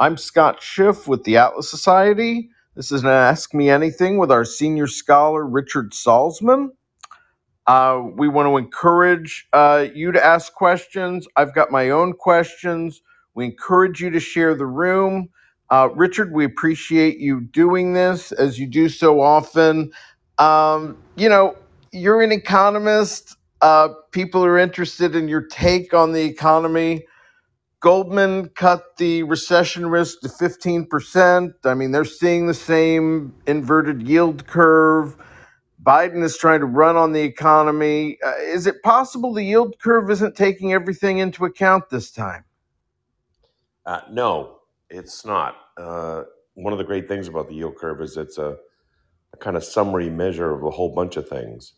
I'm Scott Schiff with the Atlas Society. This is an Ask Me Anything with our senior scholar, Richard Salsman. Uh, we want to encourage uh, you to ask questions. I've got my own questions. We encourage you to share the room. Uh, Richard, we appreciate you doing this as you do so often. Um, you know, you're an economist. Uh, people are interested in your take on the economy. Goldman cut the recession risk to 15%. I mean, they're seeing the same inverted yield curve. Biden is trying to run on the economy. Uh, is it possible the yield curve isn't taking everything into account this time? Uh, no, it's not. Uh, one of the great things about the yield curve is it's a, a kind of summary measure of a whole bunch of things.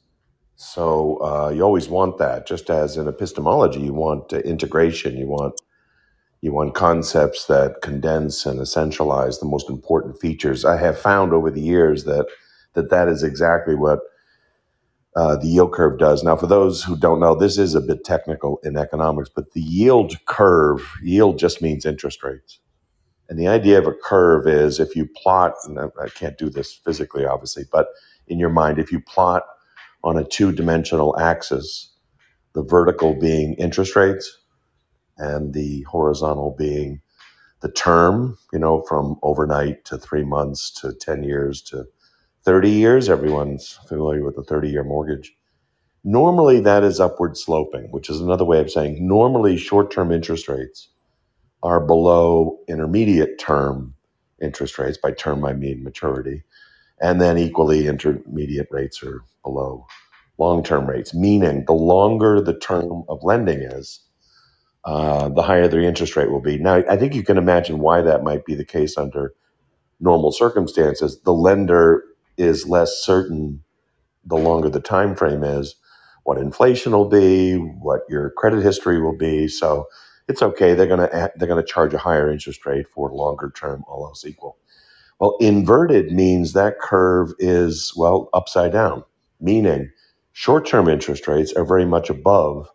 So uh, you always want that. Just as in epistemology, you want uh, integration, you want you want concepts that condense and essentialize the most important features. I have found over the years that that that is exactly what uh, the yield curve does. Now, for those who don't know, this is a bit technical in economics, but the yield curve, yield just means interest rates. And the idea of a curve is if you plot, and I I can't do this physically, obviously, but in your mind, if you plot on a two dimensional axis, the vertical being interest rates and the horizontal being the term, you know, from overnight to three months to 10 years to 30 years. Everyone's familiar with the 30 year mortgage. Normally, that is upward sloping, which is another way of saying normally short term interest rates are below intermediate term interest rates. By term, I mean maturity. And then equally, intermediate rates are below long term rates, meaning the longer the term of lending is, uh, the higher the interest rate will be. Now, I think you can imagine why that might be the case under normal circumstances. The lender is less certain the longer the time frame is what inflation will be, what your credit history will be. So it's okay. They're going to they're going to charge a higher interest rate for longer term, all else equal. Well, inverted means that curve is well upside down, meaning short term interest rates are very much above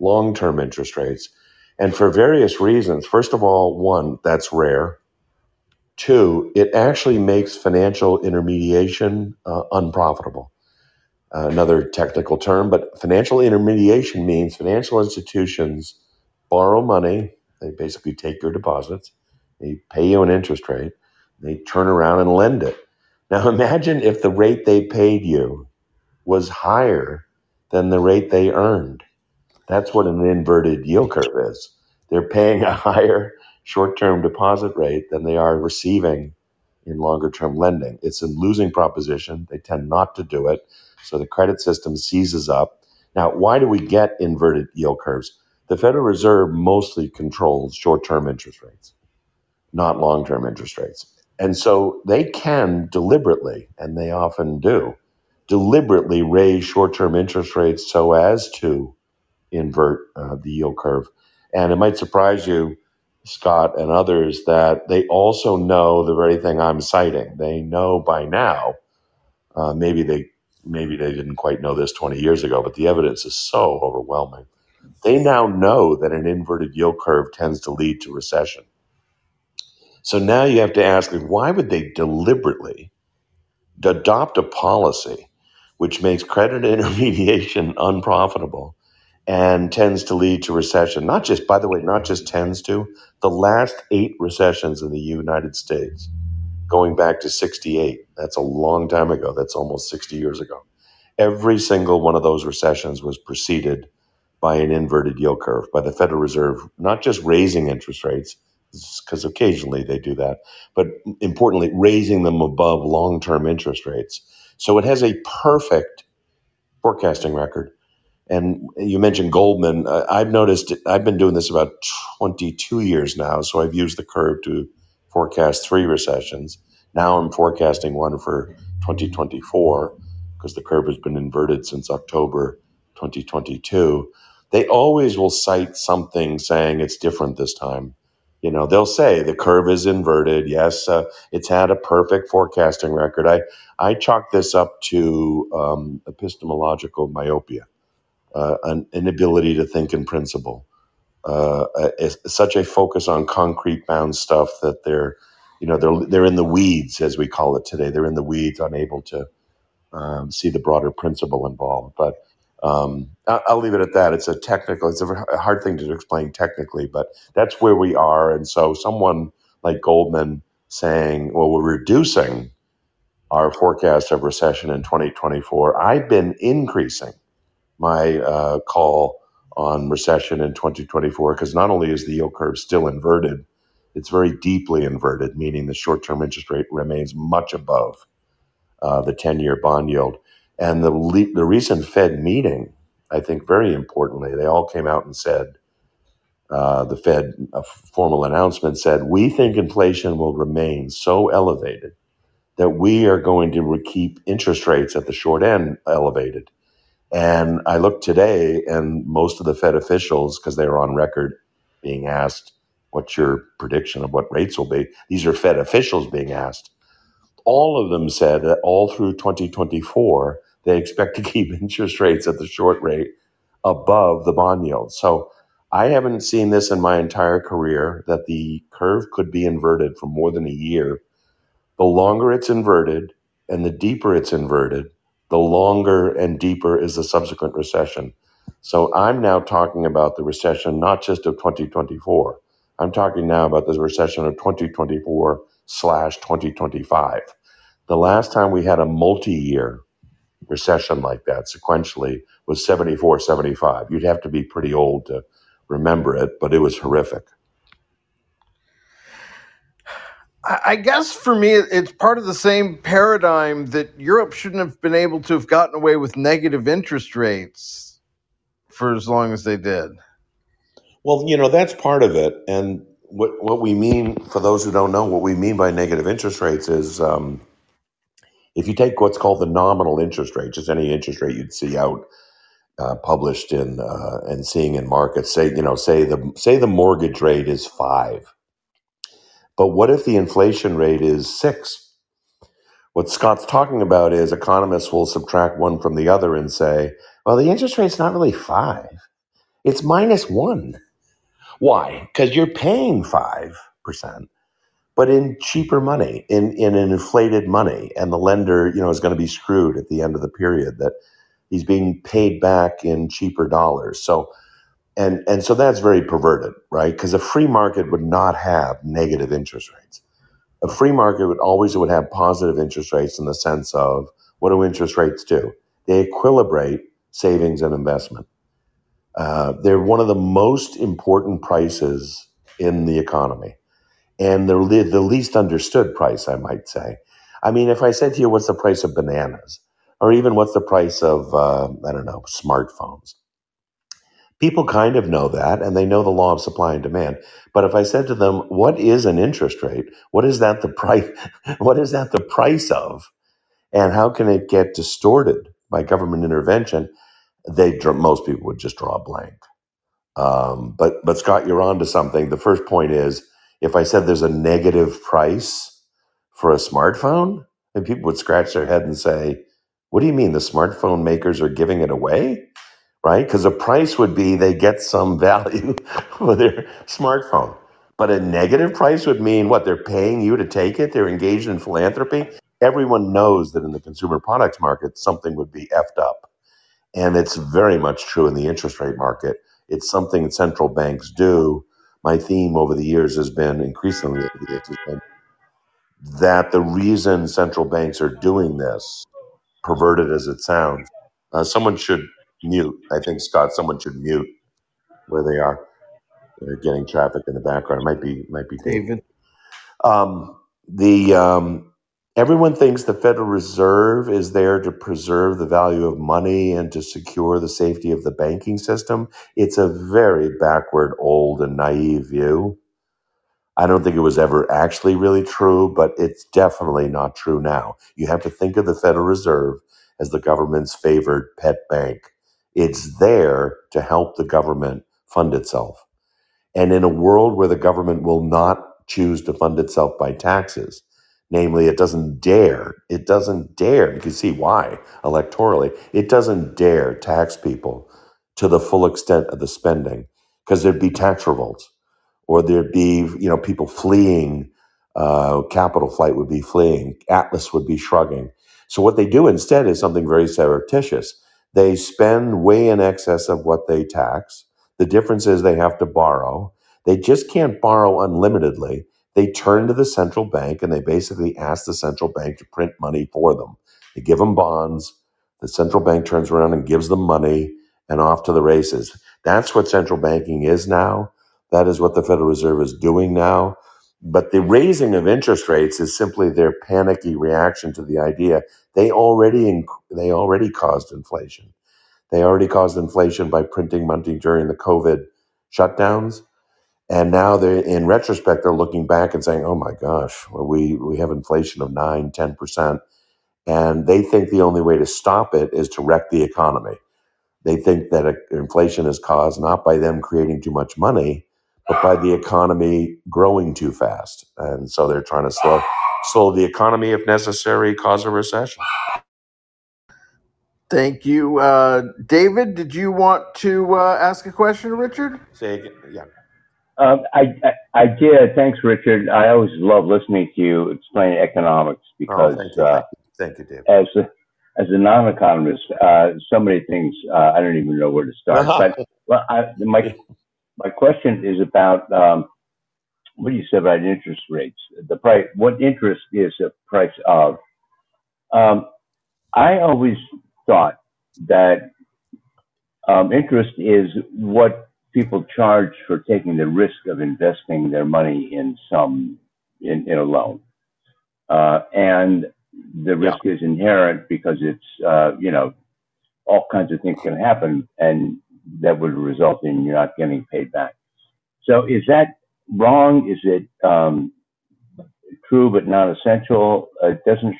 long term interest rates. And for various reasons. First of all, one, that's rare. Two, it actually makes financial intermediation uh, unprofitable. Uh, another technical term, but financial intermediation means financial institutions borrow money. They basically take your deposits, they pay you an interest rate, they turn around and lend it. Now imagine if the rate they paid you was higher than the rate they earned. That's what an inverted yield curve is. They're paying a higher short term deposit rate than they are receiving in longer term lending. It's a losing proposition. They tend not to do it. So the credit system seizes up. Now, why do we get inverted yield curves? The Federal Reserve mostly controls short term interest rates, not long term interest rates. And so they can deliberately, and they often do, deliberately raise short term interest rates so as to invert uh, the yield curve. And it might surprise you, Scott and others, that they also know the very thing I'm citing. They know by now. Uh, maybe they maybe they didn't quite know this 20 years ago, but the evidence is so overwhelming. They now know that an inverted yield curve tends to lead to recession. So now you have to ask, why would they deliberately adopt a policy which makes credit intermediation unprofitable and tends to lead to recession. Not just, by the way, not just tends to, the last eight recessions in the United States, going back to 68, that's a long time ago, that's almost 60 years ago. Every single one of those recessions was preceded by an inverted yield curve, by the Federal Reserve, not just raising interest rates, because occasionally they do that, but importantly, raising them above long term interest rates. So it has a perfect forecasting record and you mentioned Goldman. I've noticed, I've been doing this about 22 years now. So I've used the curve to forecast three recessions. Now I'm forecasting one for 2024 because the curve has been inverted since October 2022. They always will cite something saying it's different this time. You know, they'll say the curve is inverted. Yes, uh, it's had a perfect forecasting record. I, I chalk this up to um, epistemological myopia uh, an inability to think in principle. uh, such a focus on concrete bound stuff that they're you know they're they're in the weeds as we call it today. They're in the weeds, unable to um, see the broader principle involved. But um, I- I'll leave it at that. It's a technical, it's a hard thing to explain technically, but that's where we are. And so someone like Goldman saying, well, we're reducing our forecast of recession in 2024. I've been increasing my uh, call on recession in 2024 because not only is the yield curve still inverted, it's very deeply inverted, meaning the short term interest rate remains much above uh, the 10 year bond yield. And the, le- the recent Fed meeting, I think very importantly, they all came out and said, uh, the Fed, a formal announcement said, we think inflation will remain so elevated that we are going to keep interest rates at the short end elevated. And I looked today, and most of the Fed officials, because they were on record being asked, what's your prediction of what rates will be? These are Fed officials being asked all of them said that all through 2024, they expect to keep interest rates at the short rate above the bond yield. So I haven't seen this in my entire career that the curve could be inverted for more than a year the longer it's inverted and the deeper it's inverted, the longer and deeper is the subsequent recession. So I'm now talking about the recession not just of 2024. I'm talking now about the recession of 2024 slash 2025. The last time we had a multi year recession like that sequentially was 74, 75. You'd have to be pretty old to remember it, but it was horrific. I guess for me, it's part of the same paradigm that Europe shouldn't have been able to have gotten away with negative interest rates for as long as they did. Well, you know, that's part of it. And what, what we mean, for those who don't know, what we mean by negative interest rates is um, if you take what's called the nominal interest rate, just any interest rate you'd see out uh, published in uh, and seeing in markets, say, you know, say the say the mortgage rate is five, but what if the inflation rate is six? What Scott's talking about is economists will subtract one from the other and say, well, the interest rate's not really five; it's minus one Why? Because you're paying five percent, but in cheaper money, in in an inflated money, and the lender, you know, is going to be screwed at the end of the period that he's being paid back in cheaper dollars. So and and so that's very perverted, right? Because a free market would not have negative interest rates. A free market would always would have positive interest rates in the sense of what do interest rates do? They equilibrate savings and investment uh, they're one of the most important prices in the economy and the, le- the least understood price, I might say. I mean, if I said to you, what's the price of bananas? Or even what's the price of, uh, I don't know, smartphones? People kind of know that and they know the law of supply and demand. But if I said to them, what is an interest rate? What is that the price? What is that the price of? And how can it get distorted by government intervention? They, most people would just draw a blank um, but but Scott, you're on to something. The first point is if I said there's a negative price for a smartphone, and people would scratch their head and say, "What do you mean the smartphone makers are giving it away?" Right? Because the price would be they get some value for their smartphone. But a negative price would mean what? They're paying you to take it. They're engaged in philanthropy. Everyone knows that in the consumer products market, something would be effed up and it's very much true in the interest rate market. It's something central banks do. My theme over the years has been increasingly that the reason central banks are doing this, perverted as it sounds, uh, someone should mute. I think Scott, someone should mute where they are. They're getting traffic in the background. It might be might be Dave. David. Um, the um, everyone thinks the Federal Reserve is there to preserve the value of money and to secure the safety of the banking system. It's a very backward, old, and naive view. I don't think it was ever actually really true, but it's definitely not true now. You have to think of the Federal Reserve as the government's favored pet bank. It's there to help the government fund itself. And in a world where the government will not choose to fund itself by taxes, namely, it doesn't dare, it doesn't dare, you can see why electorally, it doesn't dare tax people to the full extent of the spending. because there'd be tax revolts or there'd be you know people fleeing uh, capital flight would be fleeing atlas would be shrugging so what they do instead is something very surreptitious they spend way in excess of what they tax. The difference is they have to borrow. They just can't borrow unlimitedly. They turn to the central bank and they basically ask the central bank to print money for them. They give them bonds. The central bank turns around and gives them money and off to the races. That's what central banking is now. That is what the Federal Reserve is doing now. But the raising of interest rates is simply their panicky reaction to the idea they already inc- they already caused inflation. They already caused inflation by printing money during the COVID shutdowns, and now they're in retrospect they're looking back and saying, "Oh my gosh, well, we we have inflation of nine, ten percent," and they think the only way to stop it is to wreck the economy. They think that uh, inflation is caused not by them creating too much money, but by the economy growing too fast. And so they're trying to slow slow the economy if necessary, cause a recession. Thank you, uh, David. Did you want to uh, ask a question, Richard? Say again, yeah. Um, I, I, I did. Thanks, Richard. I always love listening to you explain economics Oh, because thank you, uh, thank you, thank you, David. as a, as a non-economist, uh, so many things uh, I don't even know where to start. But well, I, my my question is about um, what do you say about interest rates? The price. What interest is the price of? Um, I always thought that um, interest is what people charge for taking the risk of investing their money in some in, in a loan, uh, and the yeah, risk is inherent because it's uh, you know all kinds of things can happen, and that would result in you not getting paid back. So is that wrong? Is it um, true but not essential? Uh, it doesn't,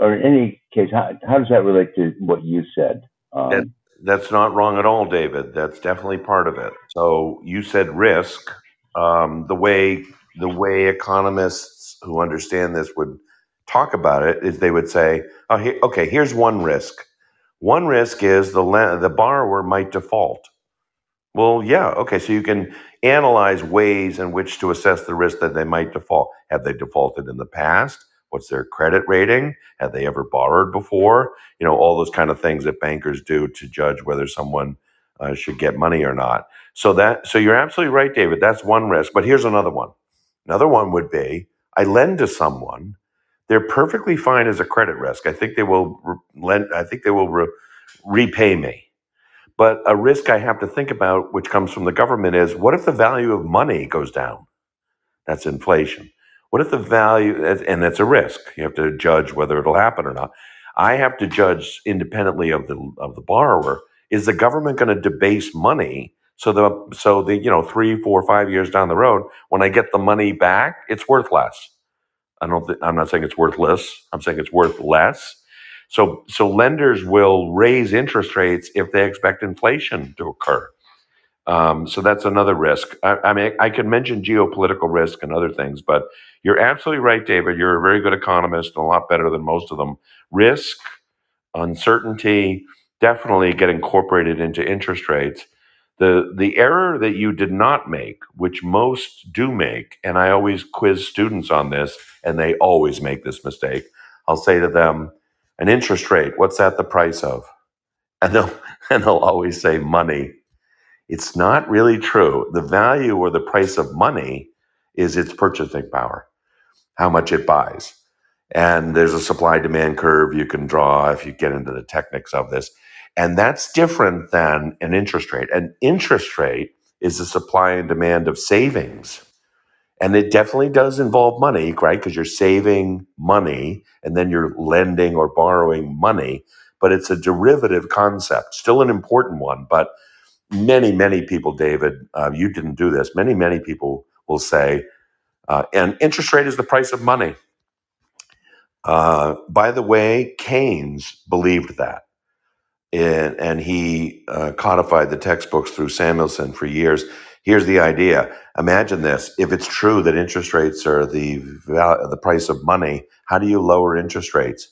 or in any case, how, how does that relate to what you said? that Um, that's not wrong at all, David. That's definitely part of it. So you said risk. Um, the way the way economists who understand this would talk about it is they would say, "Oh, okay, here's one risk. One risk is the the borrower might default." Well, yeah, okay. So you can analyze ways in which to assess the risk that they might default. Have they defaulted in the past? What's their credit rating? Have they ever borrowed before? You know, all those kind of things that bankers do to judge whether someone uh, should get money or not. So that, so you're absolutely right, David. That's one risk. But here's another one. Another one would be I lend to someone. They're perfectly fine as a credit risk. I think they will re- lend. I think they will re- repay me. But a risk I have to think about, which comes from the government, is what if the value of money goes down? That's inflation. What if the value, and that's a risk. You have to judge whether it'll happen or not. I have to judge independently of the of the borrower. Is the government going to debase money so the so the you know three, four, five years down the road, when I get the money back, it's worth less. I don't. Th- I'm not saying it's worthless. I'm saying it's worth less. So so lenders will raise interest rates if they expect inflation to occur. Um, so that's another risk. I, I mean, I could mention geopolitical risk and other things, but you're absolutely right, David. You're a very good economist and a lot better than most of them. Risk, uncertainty, definitely get incorporated into interest rates. The the error that you did not make, which most do make, and I always quiz students on this, and they always make this mistake. I'll say to them, an interest rate, what's that the price of? And they'll and they'll always say money it's not really true. The value or the price of money is its purchasing power, how much it buys. And there's a supply demand curve you can draw if you get into the techniques of this. And that's different than an interest rate. An interest rate is the supply and demand of savings. And it definitely does involve money, right? Because you're saving money and then you're lending or borrowing money. But it's a derivative concept, still an important one, but many, many people, David, uh, you didn't do this. Many, many people will say, uh, and interest rate is the price of money. Uh, by the way, Keynes believed that. And, and he uh, codified the textbooks through Samuelson for years. Here's the idea. Imagine this. If it's true that interest rates are the, the price of money, how do you lower interest rates?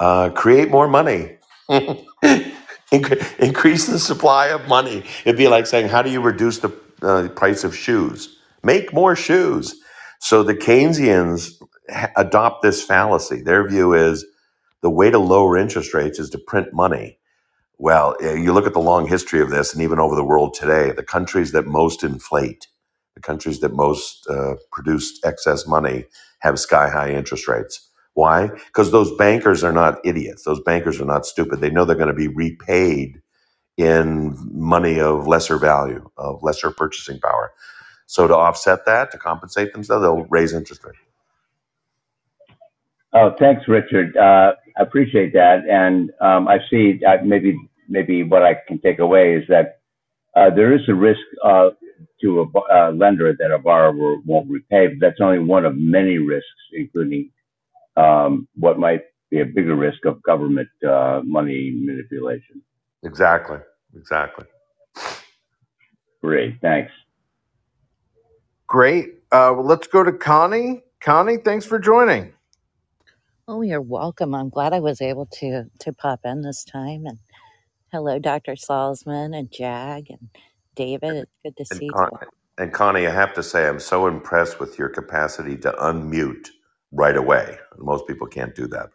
Uh, create more money. increase the supply of money. It'd be like saying, how do you reduce the uh, price of shoes? Make more shoes. So the Keynesians ha- adopt this fallacy. Their view is the way to lower interest rates is to print money. Well, you look at the long history of this, and even over the world today, the countries that most inflate, the countries that most uh, produce excess money, have sky high interest rates. Why? Because those bankers are not idiots. Those bankers are not stupid. They know they're going to be repaid in money of lesser value, of lesser purchasing power. So to offset that, to compensate themselves, they'll raise interest rates. Oh, thanks, Richard. Uh, I appreciate that, and um, I see uh, maybe maybe what I can take away is that uh, there is a risk uh, to a uh, lender that a borrower won't repay, but that's only one of many risks, including um, what might be a bigger risk of government uh, money manipulation. Exactly. Exactly. Great. Thanks. Great. Uh, well, let's go to Connie. Connie, thanks for joining. Oh, you're welcome. I'm glad I was able to to pop in this time. And hello, Dr. Salsman and Jag and David. It's good to And, see Con- you. and Connie, I have to say, I'm so impressed with your capacity to unmute right away. Most people can't do that.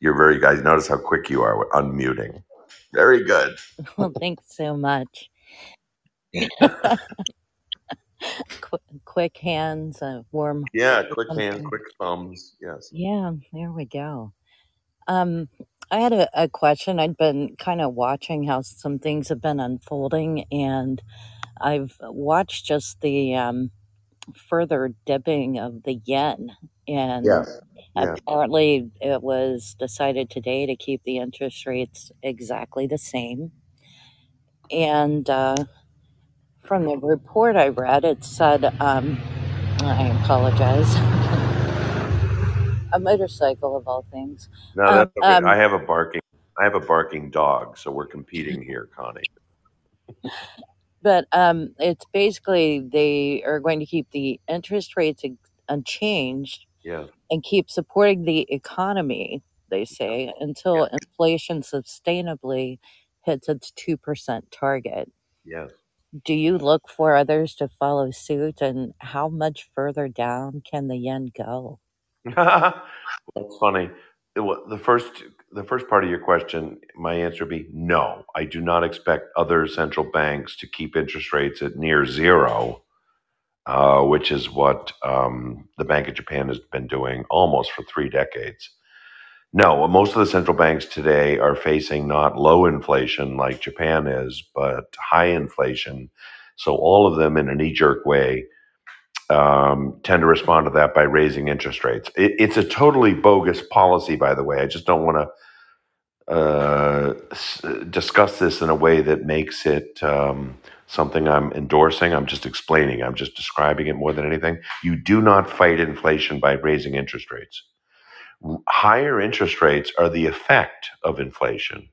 You're very guys. Notice how quick you are with unmuting. Very good. Well, thanks so much. Qu- quick hands, uh, warm Yeah, quick hand, quick thumbs. Yes. Yeah, there we go. Um, I had a, a question. I'd been kind of watching how some things have been unfolding, and I've watched just the um, further dipping of the yen. And Yes. Yeah. apparently, it was decided today to keep the interest rates exactly the same. And uh, from the report I read, it said, um, I apologize, a motorcycle of all things. No, Um, that's okay. I um, have a barking. I have a barking dog, so we're competing here, Connie. but um, it's basically they are going to keep the interest rates ex- unchanged Yeah. and keep supporting the economy, they say, until inflation sustainably hits its 2% target. Yes. Do you look for others to follow suit? And how much further down can the yen go? That's funny. Wa- The first, the first part of your question, my answer would be no. I do not expect other central banks to keep interest rates at near zero, uh, which is what um, the Bank of Japan has been doing almost for three decades. No, most of the central banks today are facing not low inflation like Japan is, but high inflation. So all of them, in a knee-jerk way, um, tend to respond to that by raising interest rates. It, it's a totally bogus policy, by the way. I just don't want to uh, s- discuss this in a way that makes it um, something I'm endorsing. I'm just explaining. I'm just describing it more than anything. You do not fight inflation by raising interest rates. Higher interest rates are the effect of inflation,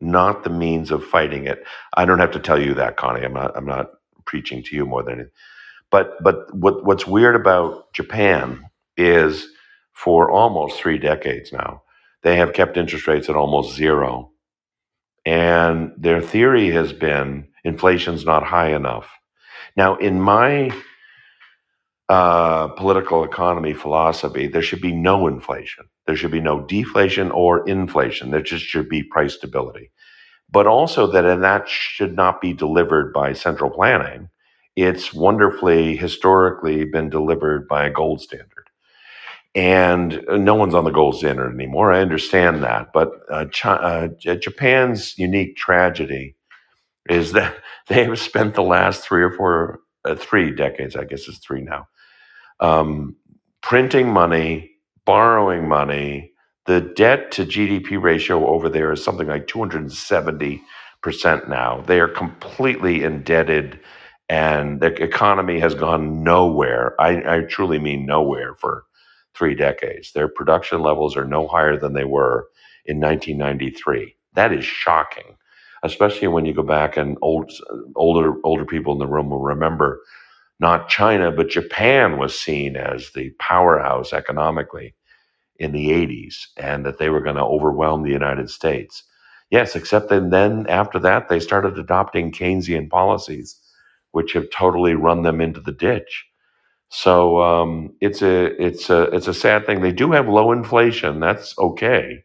not the means of fighting it. I don't have to tell you that, Connie. I'm not. I'm not preaching to you more than anything. But but what what's weird about Japan is for almost three decades now, they have kept interest rates at almost zero. And their theory has been inflation's not high enough. Now, in my uh, political economy philosophy, there should be no inflation. There should be no deflation or inflation. There just should be price stability. But also that, and that should not be delivered by central planning. It's wonderfully historically been delivered by a gold standard. And no one's on the gold standard anymore. I understand that. But uh, Chi- uh, Japan's unique tragedy is that they have spent the last three or four, uh, three decades, I guess it's three now, um, printing money, borrowing money. The debt to GDP ratio over there is something like 270% now. They are completely indebted, and the economy has gone nowhere. I, I truly mean nowhere for three decades. Their production levels are no higher than they were in 1993. That is shocking, especially when you go back and old, older older people in the room will remember not China, but Japan was seen as the powerhouse economically in the 80s and that they were going to overwhelm the United States. Yes, except then, then after that, they started adopting Keynesian policies, which have totally run them into the ditch. So um, it's a it's a it's a sad thing. They do have low inflation. That's okay,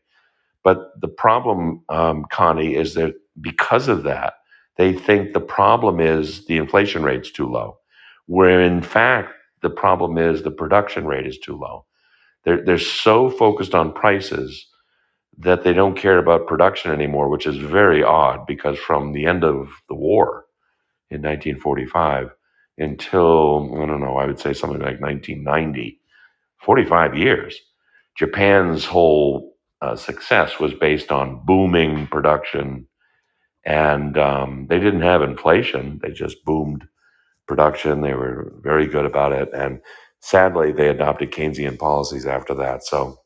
but the problem, um, Connie, is that because of that, they think the problem is the inflation rate's too low, where in fact the problem is the production rate is too low. They're they're so focused on prices that they don't care about production anymore, which is very odd because from the end of the war in 1945 until, I don't know, I would say something like 1990, 45 years, Japan's whole uh, success was based on booming production and um, they didn't have inflation. They just boomed production. They were very good about it. And sadly, they adopted Keynesian policies after that. So,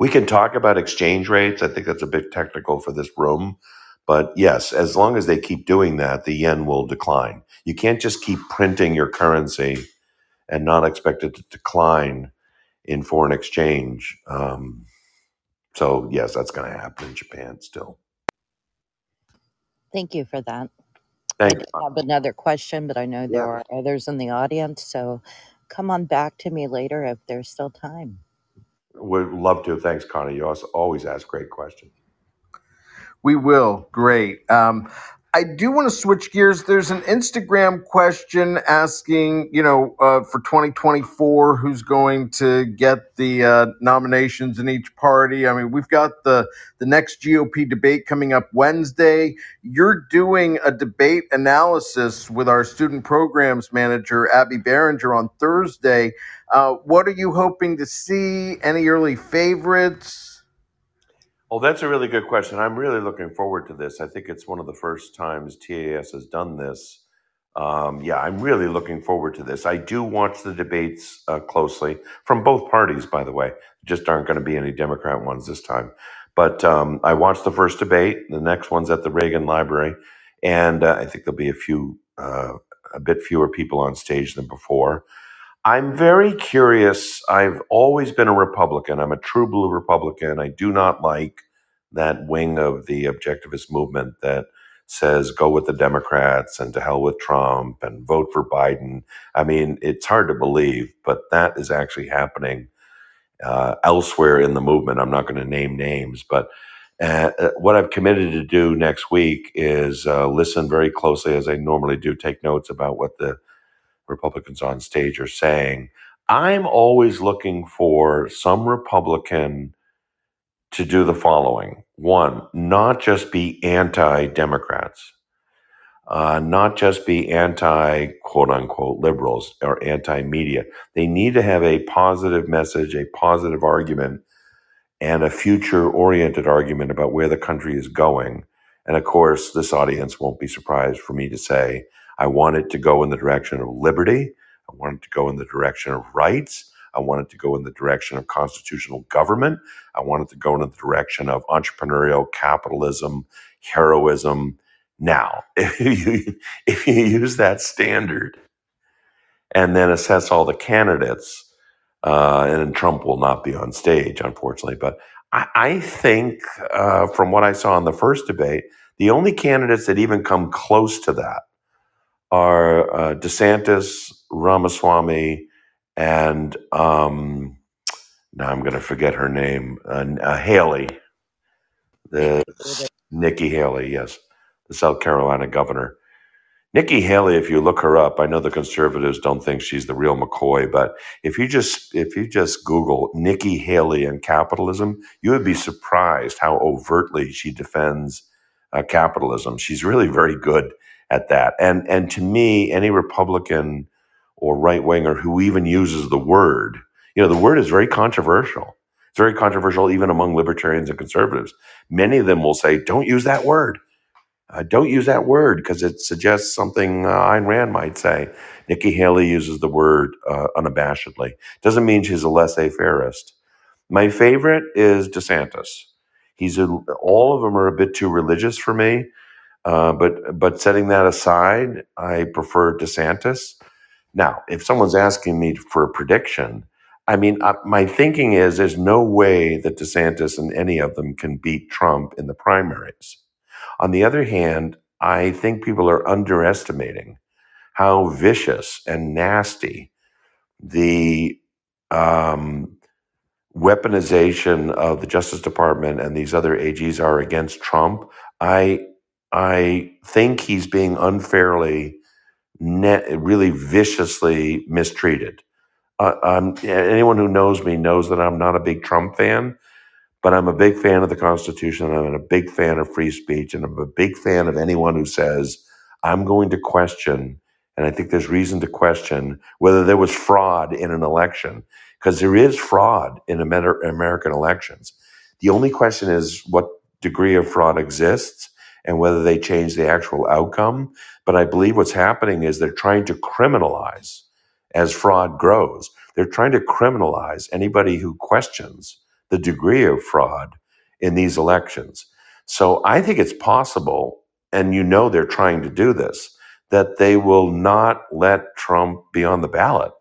we can talk about exchange rates. I think that's a bit technical for this room. But yes, as long as they keep doing that, the yen will decline. You can't just keep printing your currency and not expect it to decline in foreign exchange. Um, so, yes, that's going to happen in Japan still. Thank you for that. I Thanks. did have another question, but I know there Yeah. are others in the audience, so come on back to me later if there's still time. Would love to. Thanks, Connie. You also always ask great questions. We will. Great. Um, I do want to switch gears. There's an Instagram question asking, you know, uh, for 2024, who's going to get the uh, nominations in each party. I mean, we've got the the next GOP debate coming up Wednesday. You're doing a debate analysis with our student programs manager Abby Behringer on Thursday. Uh, what are you hoping to see? Any early favorites? Oh, that's a really good question. I'm really looking forward to this. I think it's one of the first times TAS has done this. Um, yeah, I'm really looking forward to this. I do watch the debates uh, closely from both parties, by the way. Just aren't going to be any Democrat ones this time. But um, I watched the first debate. The next one's at the Reagan Library, and uh, I think there'll be a few, uh, a bit fewer people on stage than before. I'm very curious. I've always been a Republican. I'm a true blue Republican. I do not like that wing of the objectivist movement that says go with the Democrats and to hell with Trump and vote for Biden. I mean, it's hard to believe, but that is actually happening uh, elsewhere in the movement. I'm not going to name names, but uh, uh, what I've committed to do next week is uh, listen very closely, as I normally do, take notes about what the Republicans on stage are saying. I'm always looking for some Republican to do the following one, not just be anti Democrats, uh, not just be anti quote unquote liberals or anti media. They need to have a positive message, a positive argument and a future oriented argument about where the country is going. And of course, this audience won't be surprised for me to say I want it to go in the direction of liberty. I want it to go in the direction of rights. I want it to go in the direction of constitutional government. I want it to go in the direction of entrepreneurial capitalism, heroism. Now, if you, if you use that standard and then assess all the candidates, uh, and Trump will not be on stage, unfortunately. But I, I think, uh, from what I saw in the first debate, the only candidates that even come close to that are uh, DeSantis, Ramaswamy, and um, now I'm going to forget her name, uh, uh, Haley, the Nikki Haley, yes, the South Carolina governor. Nikki Haley, if you look her up, I know the conservatives don't think she's the real McCoy, but if you just if you just Google Nikki Haley and capitalism, you would be surprised how overtly she defends uh, capitalism. She's really very good at that. And and to me, any Republican or right winger who even uses the word, you know, the word is very controversial. It's very controversial even among libertarians and conservatives. Many of them will say, "Don't use that word." Uh, don't use that word because it suggests something uh, Ayn Rand might say. Nikki Haley uses the word uh, unabashedly. Doesn't mean she's a laissez-fairist. My favorite is DeSantis. He's a, all of them are a bit too religious for me, uh, but but setting that aside, I prefer DeSantis. Now, if someone's asking me for a prediction, I mean, uh, my thinking is there's no way that DeSantis and any of them can beat Trump in the primaries. On the other hand, I think people are underestimating how vicious and nasty the um, weaponization of the Justice Department and these other AGs are against Trump. I I think he's being unfairly, really viciously mistreated. Uh, um, anyone who knows me knows that I'm not a big Trump fan. But I'm a big fan of the Constitution. I'm a big fan of free speech. And I'm a big fan of anyone who says, I'm going to question, and I think there's reason to question whether there was fraud in an election, because there is fraud in Amer- American elections. The only question is what degree of fraud exists and whether they change the actual outcome. But I believe what's happening is they're trying to criminalize as fraud grows. They're trying to criminalize anybody who questions the degree of fraud in these elections. So I think it's possible, and you know they're trying to do this, that they will not let Trump be on the ballot,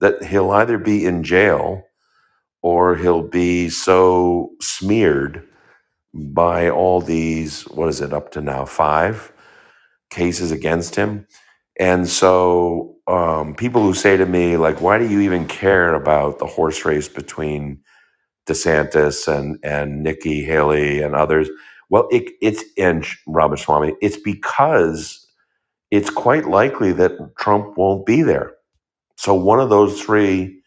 that he'll either be in jail or he'll be so smeared by all these, what is it, up to now, five cases against him. And so um, people who say to me, like, why do you even care about the horse race between DeSantis and and Nikki Haley and others. Well, it, it's and Ramaswamy. It's because it's quite likely that Trump won't be there. So one of those three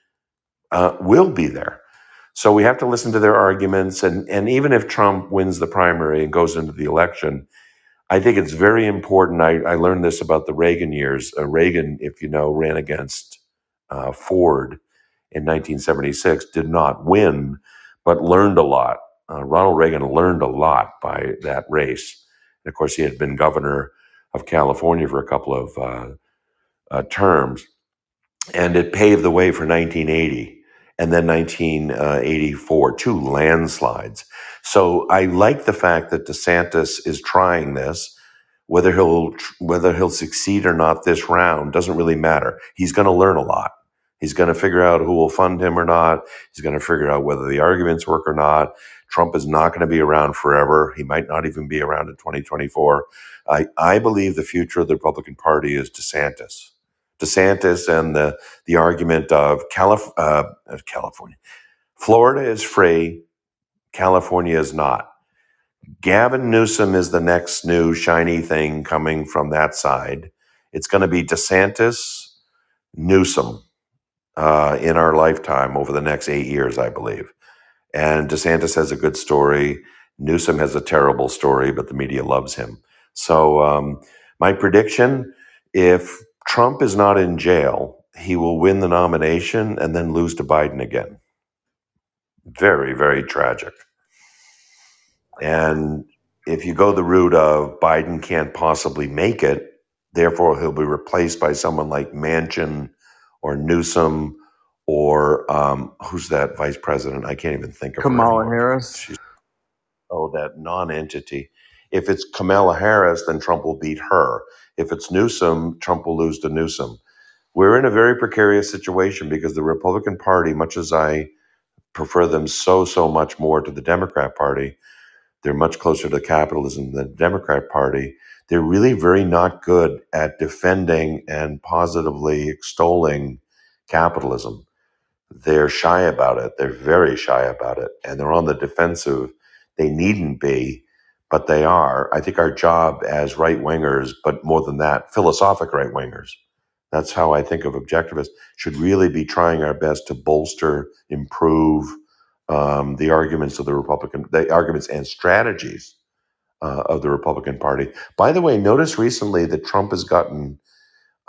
uh, will be there. So we have to listen to their arguments, and and even if Trump wins the primary and goes into the election, I think it's very important. I, I learned this about the Reagan years. Uh, Reagan, if you know, ran against uh, Ford in 1976, did not win, but learned a lot. Uh, Ronald Reagan learned a lot by that race. And of course, he had been governor of California for a couple of uh, uh, terms, and it paved the way for 1980 and then 1984, two landslides. So I like the fact that DeSantis is trying this. Whether he'll whether he'll succeed or not this round doesn't really matter. He's going to learn a lot. He's going to figure out who will fund him or not. He's going to figure out whether the arguments work or not. Trump is not going to be around forever. He might not even be around in 2024. I, I believe the future of the Republican Party is DeSantis. DeSantis and the, the argument of Calif- uh, California. Florida is free, California is not. Gavin Newsom is the next new shiny thing coming from that side. It's going to be DeSantis, Newsom uh, in our lifetime over the next eight years, I believe. And DeSantis has a good story. Newsom has a terrible story, but the media loves him. So, um, my prediction if Trump is not in jail, he will win the nomination and then lose to Biden again. Very, very tragic. And if you go the route of Biden can't possibly make it, therefore he'll be replaced by someone like Manchin or Newsom or um, who's that vice president? I can't even think of her Kamala anymore. Harris. She's oh that non-entity. If it's Kamala Harris, then Trump will beat her. If it's Newsom, Trump will lose to Newsom. We're in a very precarious situation because the Republican Party, much as I prefer them so so much more to the Democrat Party, they're much closer to capitalism than the Democrat Party. They're really very not good at defending and positively extolling capitalism. They're shy about it. They're very shy about it. And they're on the defensive. They needn't be, but they are. I think our job as right wingers, but more than that, philosophic right wingers, that's how I think of objectivists, should really be trying our best to bolster, improve um, the arguments of the Republican, the arguments and strategies uh, of the Republican Party. By the way, notice recently that Trump has gotten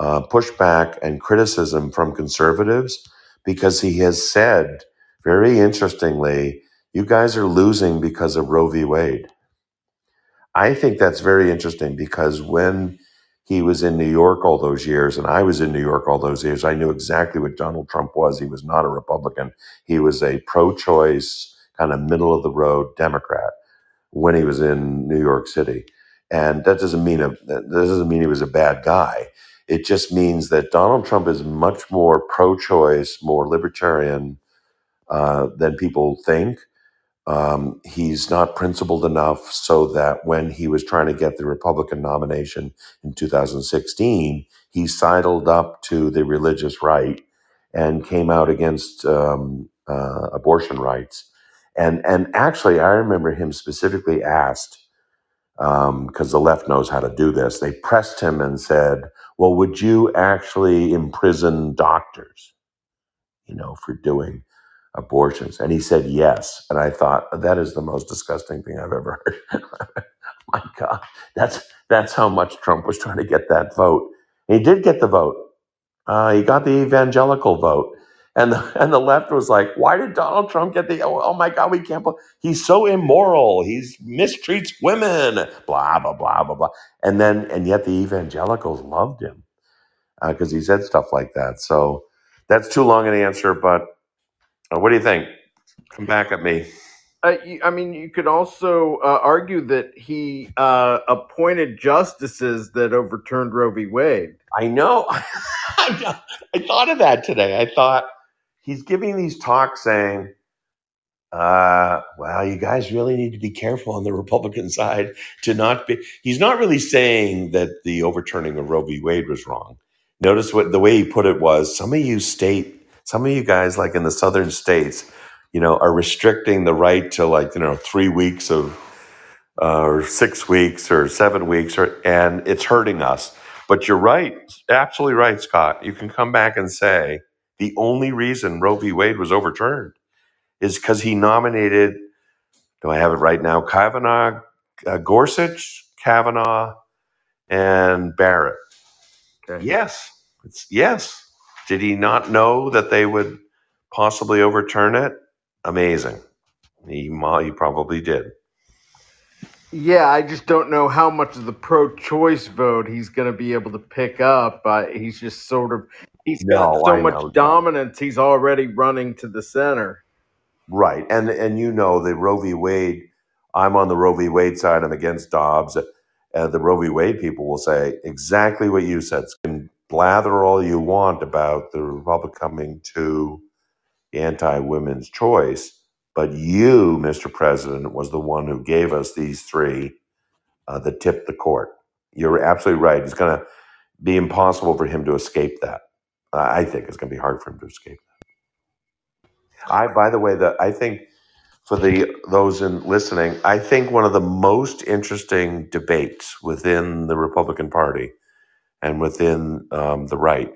uh, pushback and criticism from conservatives because he has said, very interestingly, you guys are losing because of Roe v. Wade. I think that's very interesting because when he was in New York all those years, and I was in New York all those years, I knew exactly what Donald Trump was. He was not a Republican, he was a pro choice, kind of middle of the road Democrat when he was in New York City. And that doesn't mean a, that doesn't mean he was a bad guy. It just means that Donald Trump is much more pro choice, more libertarian uh, than people think. Um, he's not principled enough so that when he was trying to get the Republican nomination in 2016, he sidled up to the religious right and came out against um, uh, abortion rights. And and actually, I remember him specifically asked because the left knows how to do this. They pressed him and said, "Well, would you actually imprison doctors?" you know, for doing abortions? And he said yes. And I thought that is the most disgusting thing I've ever heard. My God, that's that's how much Trump was trying to get that vote. He did get the vote. Uh, he got the evangelical vote. And the, and the left was like, why did Donald Trump get the? Oh, oh my God, we can't. He's so immoral. He's mistreats women. Blah blah blah blah blah. And then and yet the evangelicals loved him because he said stuff like that. So that's too long an answer, but uh, what do you think? Come back at me. Uh, you- I mean, you could also uh, argue that he uh, appointed justices that overturned Roe v. Wade. I know. I know. I thought of that today. I thought he's giving these talks saying, uh, well, you guys really need to be careful on the Republican side to not be. He's not really saying that the overturning of Roe v. Wade was wrong. Notice what the way he put it was some of you state, some of you guys, like in the southern states, you know, are restricting the right to like, you know, three weeks of uh, or six weeks or seven weeks, or and it's hurting us. But you're right, absolutely right, Scott. You can come back and say the only reason Roe v. Wade was overturned is because he nominated. Do I have it right now? Kavanaugh, uh, Gorsuch, Kavanaugh, and Barrett. Okay. Yes, it's yes. Did he not know that they would possibly overturn it? Amazing. He mo- he probably did. Yeah, I just don't know how much of the pro-choice vote he's going to be able to pick up. Uh, he's just sort of he's got No, so I much know. dominance. He's already running to the center. Right, and and you know the Roe v. Wade. I'm on the Roe v. Wade side. I'm against Dobbs. Uh, the Roe v. Wade people will say exactly what you said. Blather all you want about the Republic coming to anti-women's choice, but you, Mr. President, was the one who gave us these three uh, that tipped the court. You're absolutely right. It's going to be impossible for him to escape that. Uh, I think it's going to be hard for him to escape. I, by the way, that I think for the those in listening, I think one of the most interesting debates within the Republican Party and within um, the right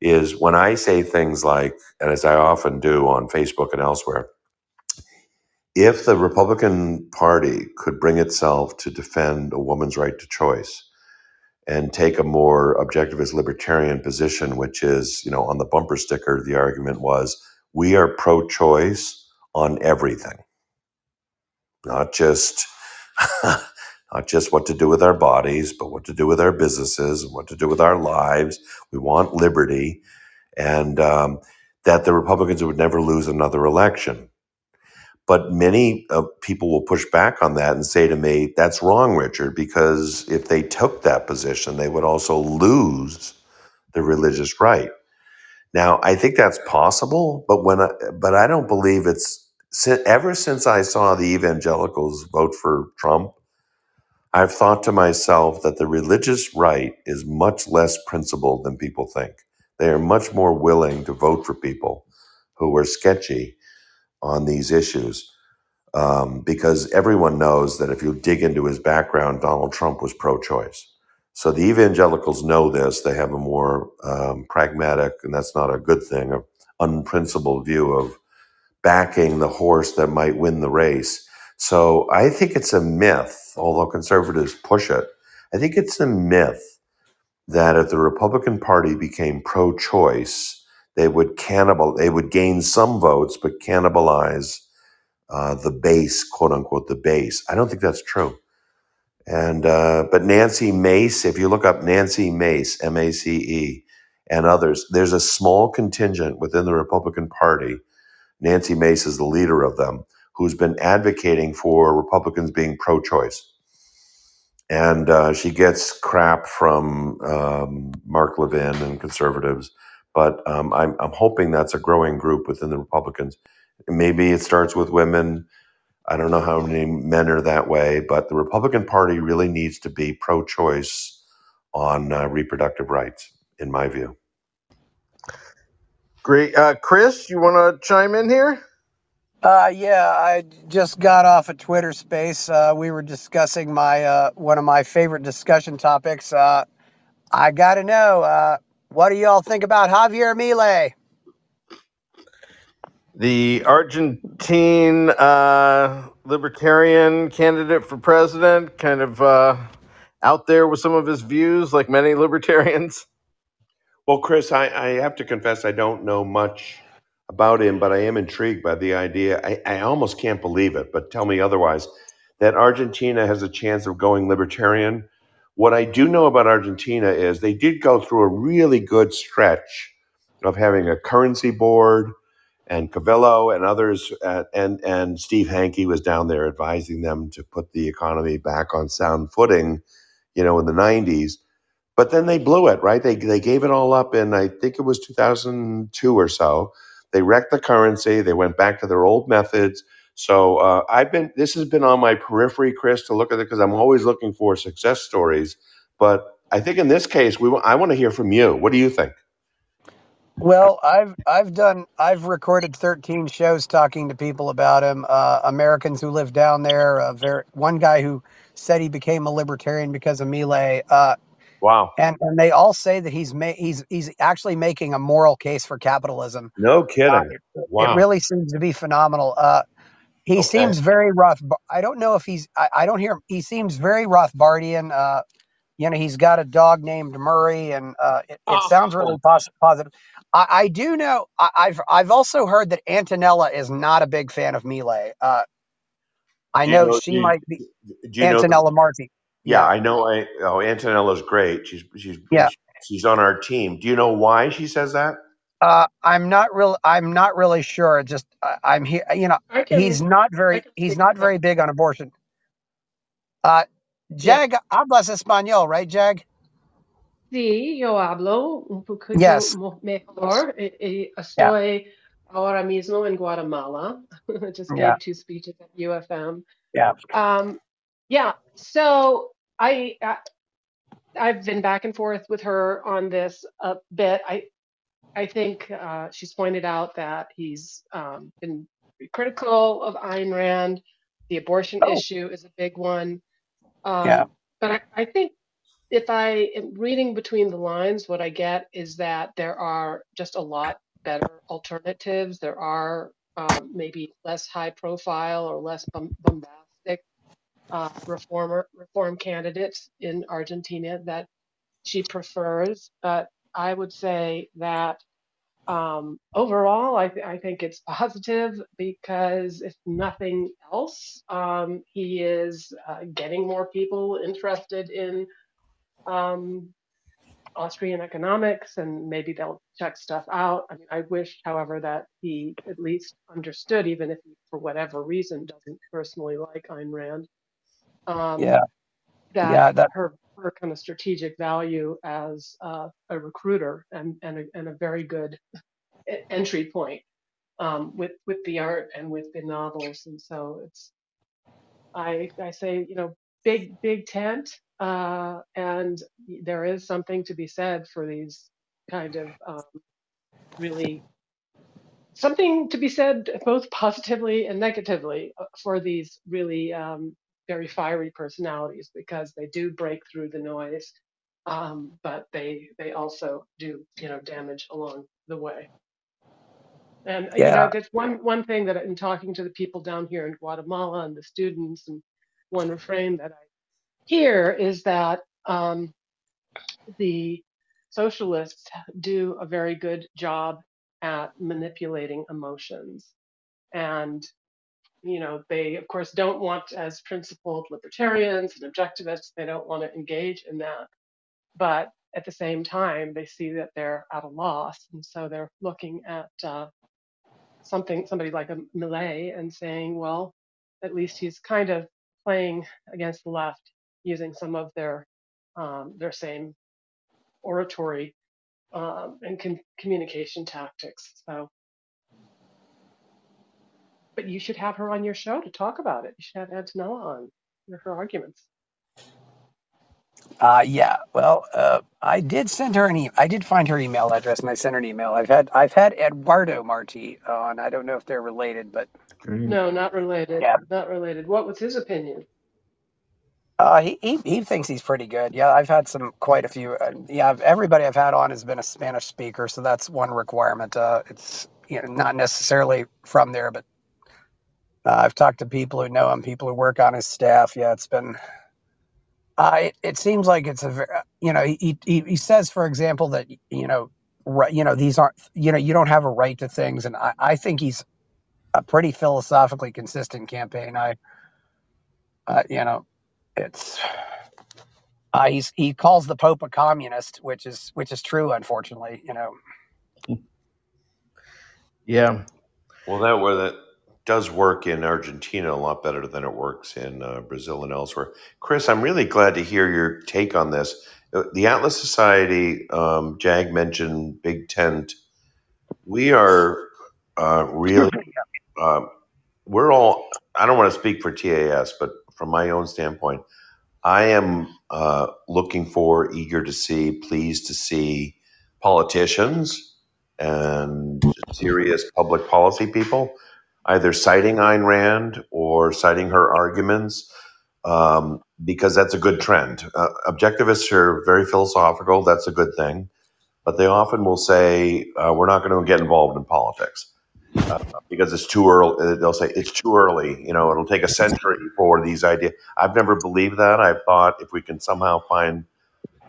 is when I say things like, and as I often do on Facebook and elsewhere, if the Republican Party could bring itself to defend a woman's right to choice and take a more objectivist libertarian position, which is, you know, on the bumper sticker, the argument was we are pro choice on everything. Not just not just what to do with our bodies, but what to do with our businesses and what to do with our lives. We want liberty, and um, that the Republicans would never lose another election. But many uh, people will push back on that and say to me, "That's wrong, Richard, because if they took that position, they would also lose the religious right." Now, I think that's possible, but when I, but I don't believe it's ever since I saw the evangelicals vote for Trump, I've thought to myself that the religious right is much less principled than people think. They are much more willing to vote for people who are sketchy on these issues um, because everyone knows that if you dig into his background, Donald Trump was pro choice. So the evangelicals know this. They have a more um, pragmatic, and that's not a good thing, a unprincipled view of backing the horse that might win the race. So I think it's a myth, although conservatives push it. I think it's a myth that if the Republican Party became pro choice, they would cannibal they would gain some votes but cannibalize uh, the base, quote unquote, the base. I don't think that's true. And uh, but Nancy Mace, if you look up Nancy Mace, M A C E, and others, there's a small contingent within the Republican Party. Nancy Mace is the leader of them, who's been advocating for Republicans being pro-choice. and uh, she gets crap from um, Mark Levin and conservatives. But um, I'm, I'm hoping that's a growing group within the Republicans. Maybe it starts with women. I don't know how many men are that way, but the Republican Party really needs to be pro choice on uh, reproductive rights, in my view. Great. Uh, Chris, you want to chime in here? Uh, yeah, I just got off a Twitter space. Uh, we were discussing my uh, one of my favorite discussion topics. Uh, I got to know, uh, what do y'all think about Javier Milei? The Argentine uh, libertarian candidate for president, kind of uh, out there with some of his views, like many libertarians. Well, Chris, I, I have to confess I don't know much about him, but I am intrigued by the idea. I, I almost can't believe it, but tell me otherwise. That Argentina has a chance of going libertarian. What I do know about Argentina is they did go through a really good stretch of having a currency board, and Cavallo and others, uh, and and Steve Hanke was down there advising them to put the economy back on sound footing, you know, in the '90s but then they blew it, right? They they gave it all up in I think it was 2002 or so. They wrecked the currency. They went back to their old methods. So uh, I've been this has been on my periphery, Chris, to look at it because I'm always looking for success stories. But I think in this case, we I want to hear from you. What do you think? Well, I've I've done I've recorded 13 shows talking to people about him. Uh, Americans who live down there. Uh, very, one guy who said he became a libertarian because of Milei. Uh, Wow. and and they all say that he's ma- he's he's actually making a moral case for capitalism. No Uh, kidding. it, it really seems to be phenomenal. Uh, he Okay. seems very Roth. I don't know if he's. I, I don't hear. him. He seems very Rothbardian. Uh, you know, he's got a dog named Murray, and uh, it, it sounds really Oh. pos- positive. I, I do know. I, I've I've also heard that Antonella is not a big fan of Milei. Uh, I know know? she Do you, might be do know? Antonella Marty. Yeah, Yeah, I know. I, oh, Antonella's great. She's she's yeah. she's on our team. Do you know why she says that? Uh, I'm not real. I'm not really sure. Just I, I'm here. You know, I he's not I very. can He's speak not to very big on abortion. Uh, Yeah. Jag hablas español, right, Jag? Sí, yo hablo un poquito Yes. mo- mejor. Eh, eh, Yeah. Estoy ahora mismo en Guatemala. I just Yeah. gave two speeches at UFM. Yeah. Um, yeah. So I, I I've been back and forth with her on this a bit. I I think uh, she's pointed out that he's um, been critical of Ayn Rand. The abortion Oh. issue is a big one. Yeah. Um, but I, I think if I am reading between the lines, what I get is that there are just a lot better alternatives. There are um, maybe less high profile or less bom- bombastic uh, reformer reform candidates in Argentina that she prefers. But I would say that um, overall, I, th- I think it's positive because if nothing else, um, he is uh, getting more people interested in um, Austrian economics and maybe they'll check stuff out. I mean, I wish, however, that he at least understood, even if he, for whatever reason, doesn't personally like Ayn Rand, um, Yeah. that Yeah. That. her her kind of strategic value as uh, a recruiter and and a, and a very good entry point um, with with the art and with the novels. And so it's I I say you know big big tent, uh, and there is something to be said for these kind of um, really something to be said both positively and negatively uh, for these really um, very fiery personalities because they do break through the noise, um, but they they also do you know damage along the way. And uh, you know, Yeah. that's one one thing that in talking to the people down here in Guatemala and the students, and one refrain that I hear is that um, the socialists do a very good job at manipulating emotions, and you know, they of course don't want, as principled libertarians and objectivists, they don't want to engage in that, but at the same time, they see that they're at a loss, and so they're looking at uh, something somebody like a Milei and saying, well, at least he's kind of playing against the left. using some of their um, their same oratory um, and communication tactics. So, but you should have her on your show to talk about it. You should have Antonella on for her arguments. Uh, yeah. Well, uh, I did send her an e- I did find her email address and I sent her an email. I've had I've had Eduardo Marti on. I don't know if they're related, but No, not related. yeah. Not related. What was his opinion? Uh, he, he he thinks he's pretty good. Yeah, I've had some quite a few. Uh, yeah, I've- everybody I've had on has been a Spanish speaker, so that's one requirement. Uh, it's you know not necessarily from there, but uh, I've talked to people who know him, people who work on his staff. Yeah, it's been. Uh, it, it seems like it's a ver- you know he, he he says for example that you know right you know these aren't you know you don't have a right to things, and I I think he's a pretty philosophically consistent campaign. I uh, you know it's Uh, he's he calls the Pope a communist, which is which is true, unfortunately. You know, Yeah. Well, that where that does work in Argentina a lot better than it works in uh, Brazil and elsewhere. Chris, I'm really glad to hear your take on this. Uh, The Atlas Society, um, Jag mentioned Big Tent. We are uh, really, uh, we're all. I don't want to speak for TAS, but from my own standpoint, I am uh, looking for, eager to see, pleased to see politicians and serious public policy people either citing Ayn Rand or citing her arguments um, because that's a good trend. Uh, objectivists are very philosophical, that's a good thing, but they often will say, uh, we're not going to get involved in politics. Uh, because it's too early. They'll say it's too early. You know, it'll take a century for these ideas. I've never believed that. I've thought if we can somehow find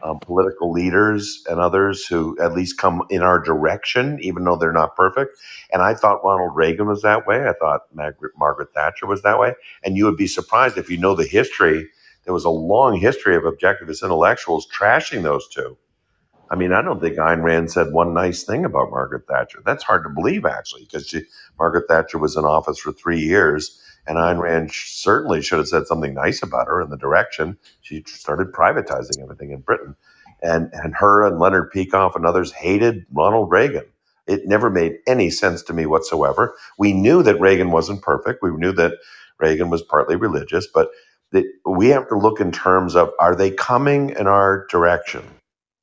um, political leaders and others who at least come in our direction, even though they're not perfect. And I thought Ronald Reagan was that way. I thought Margaret, Margaret Thatcher was that way. And you would be surprised if you know the history. There was a long history of objectivist intellectuals trashing those two. I mean, I don't think Ayn Rand said one nice thing about Margaret Thatcher. That's hard to believe, actually, because Margaret Thatcher was in office for three years, and Ayn Rand certainly should have said something nice about her in the direction she started privatizing everything in Britain. And, and her and Leonard Peikoff and others hated Ronald Reagan. It never made any sense to me whatsoever. We knew that Reagan wasn't perfect. We knew that Reagan was partly religious, but that we have to look in terms of are they coming in our direction?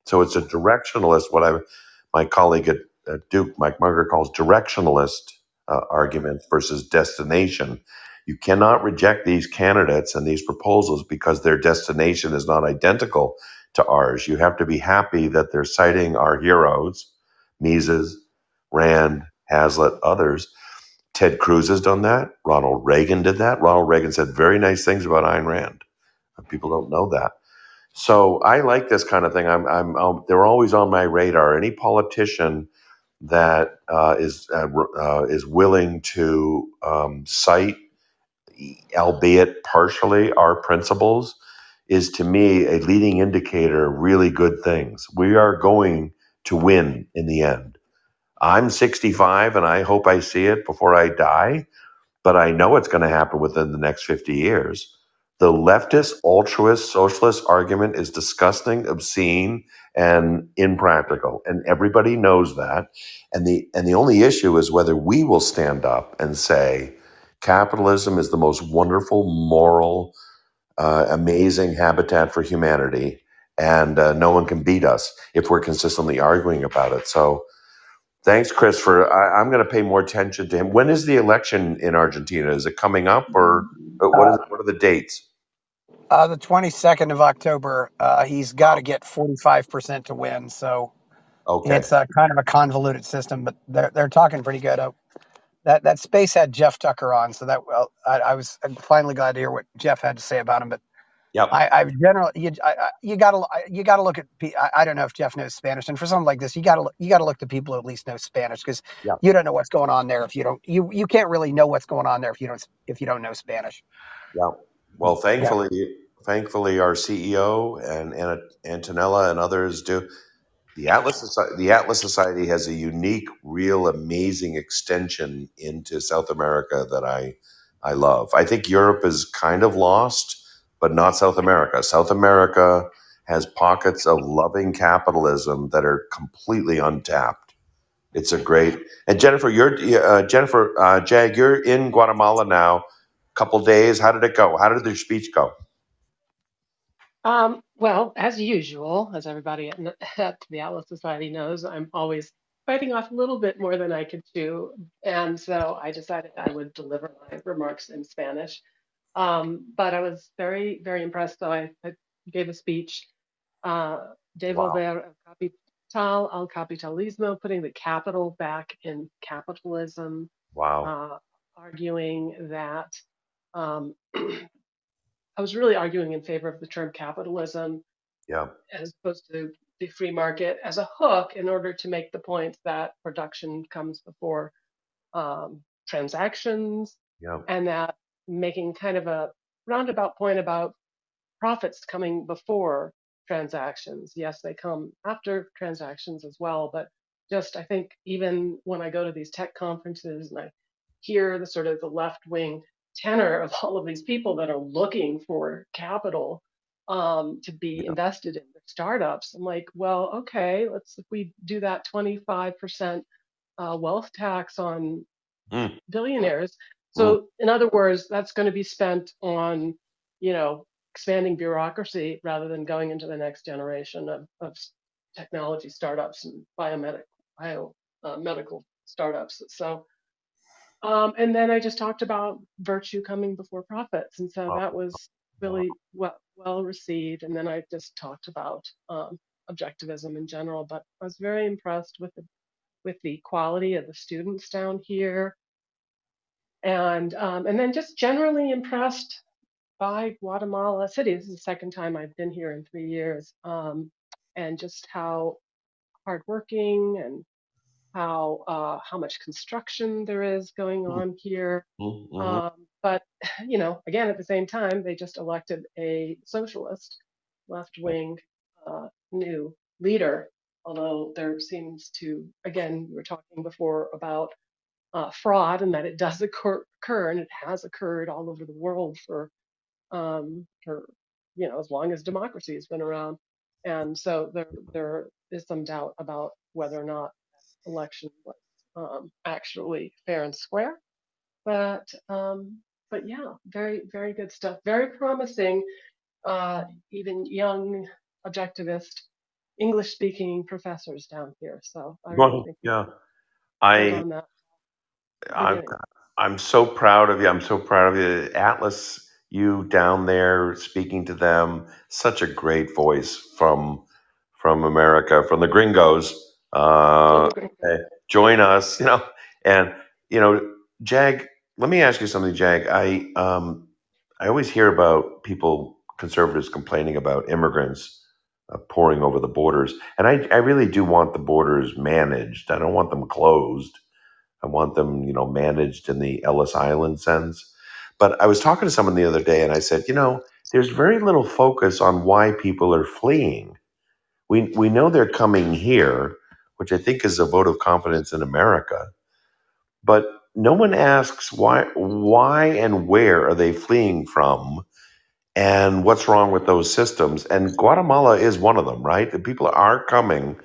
So it's a directionalist, what I, my colleague at, at Duke, Mike Munger, calls directionalist uh, argument versus destination. You cannot reject these candidates and these proposals because their destination is not identical to ours. You have to be happy that they're citing our heroes, Mises, Rand, Hazlitt, others. Ted Cruz has done that. Ronald Reagan did that. Ronald Reagan said very nice things about Ayn Rand. People don't know that. So I like this kind of thing. I'm, I'm, um, they're always on my radar. Any politician that uh, is uh, uh, is willing to um, cite, albeit partially, our principles, is to me a leading indicator of really good things. We are going to win in the end. I'm 65, and I hope I see it before I die but I know it's going to happen within the next 50 years. The leftist, altruist, socialist argument is disgusting, obscene, and impractical, and everybody knows that. And the and the only issue is whether we will stand up and say capitalism is the most wonderful, moral, uh, amazing habitat for humanity, and uh, no one can beat us if we're consistently arguing about it. So Thanks, Chris. For I, I'm going to pay more attention to him. When is the election in Argentina? Is it coming up, or uh, what uh, is what are the dates? uh, the twenty second of October, uh, he's got to get forty five percent to win. So Okay. it's a kind of a convoluted system, but they're they're talking pretty good. That that space had Jeff Tucker on, so that well, I, I was I'm finally glad to hear what Jeff had to say about him. But Yep. I, I generally you I, I- you got to you got to look at I, I don't know if Jeff knows Spanish, and for something like this, you got to you got to look to people who at least know Spanish because Yep. you don't know what's going on there if you don't you you can't really know what's going on there if you don't if you don't know Spanish. Yeah, Well, Yeah. thankfully, thankfully, our CEO and, and Antonella and others do. The Atlas Soci- the Atlas Society has a unique, real, amazing extension into South America that I I love. I think Europe is kind of lost but not South America. South America has pockets of loving capitalism that are completely untapped. It's a great and Jennifer, you're uh, Jennifer uh, Jag, you're in Guatemala now. Couple days. How did it go? How did the speech go? Um, well, as usual, as everybody at, at the Atlas Society knows, I'm always biting off a little bit more than I could chew. And so I decided I would deliver my remarks in Spanish. Um, but I was very, very impressed. So I, I gave a speech, uh, Wow. Devolver el Capital al Capitalismo, putting the capital back in capitalism, Wow. uh, arguing that um, I was really arguing in favor of the term capitalism Yeah. as opposed to the free market as a hook in order to make the point that production comes before um, transactions Yeah. and that making kind of a roundabout point about profits coming before transactions. Yes, they come after transactions as well, but just I think even when I go to these tech conferences and I hear the sort of the left wing tenor of all of these people that are looking for capital um, to be Yeah. invested in their startups, I'm like, well, okay, let's if we do that 25% uh, wealth tax on Mm, billionaires. mm, So, in other words, that's going to be spent on, you know, expanding bureaucracy rather than going into the next generation of, of technology startups and biomedical bio, uh, medical startups. So, um, and then I just talked about virtue coming before profits, and so wow. that was really well well received. And then I just talked about um, objectivism in general, but I was very impressed with the with the quality of the students down here and um, and then just generally impressed by Guatemala City. This is the second time I've been here in three years, um, and just how hardworking and how uh, how much construction there is going Mm, on here. mm, mhm. Um, but you know, again, at the same time, they just elected a socialist, left wing, uh, new leader. Although there seems to, again, we were talking before about uh, fraud and that it does occur, occur and it has occurred all over the world for um, for you know as long as democracy has been around. And so there there is some doubt about whether or not election was um, actually fair and square. But um, but yeah, very very good stuff. Very promising. Uh, even young objectivist English speaking professors down here. So I really well, think yeah, I I'm. I'm so proud of you. I'm so proud of you. Atlas, you down there speaking to them, such a great voice from from America, from the gringos. Uh, eh, join us, you know. And you know, Jag, let me ask you something, Jag. I um I always hear about people conservatives complaining about immigrants uh, pouring over the borders, and I I really do want the borders managed. I don't want them closed. I want them, you know, managed in the Ellis Island sense. But I was talking to someone the other day and I said, you know, there's very little focus on why people are fleeing. We we know they're coming here, which I think is a vote of confidence in America, but no one asks why why and where are they fleeing from and what's wrong with those systems. And Guatemala is one of them, right? The people are coming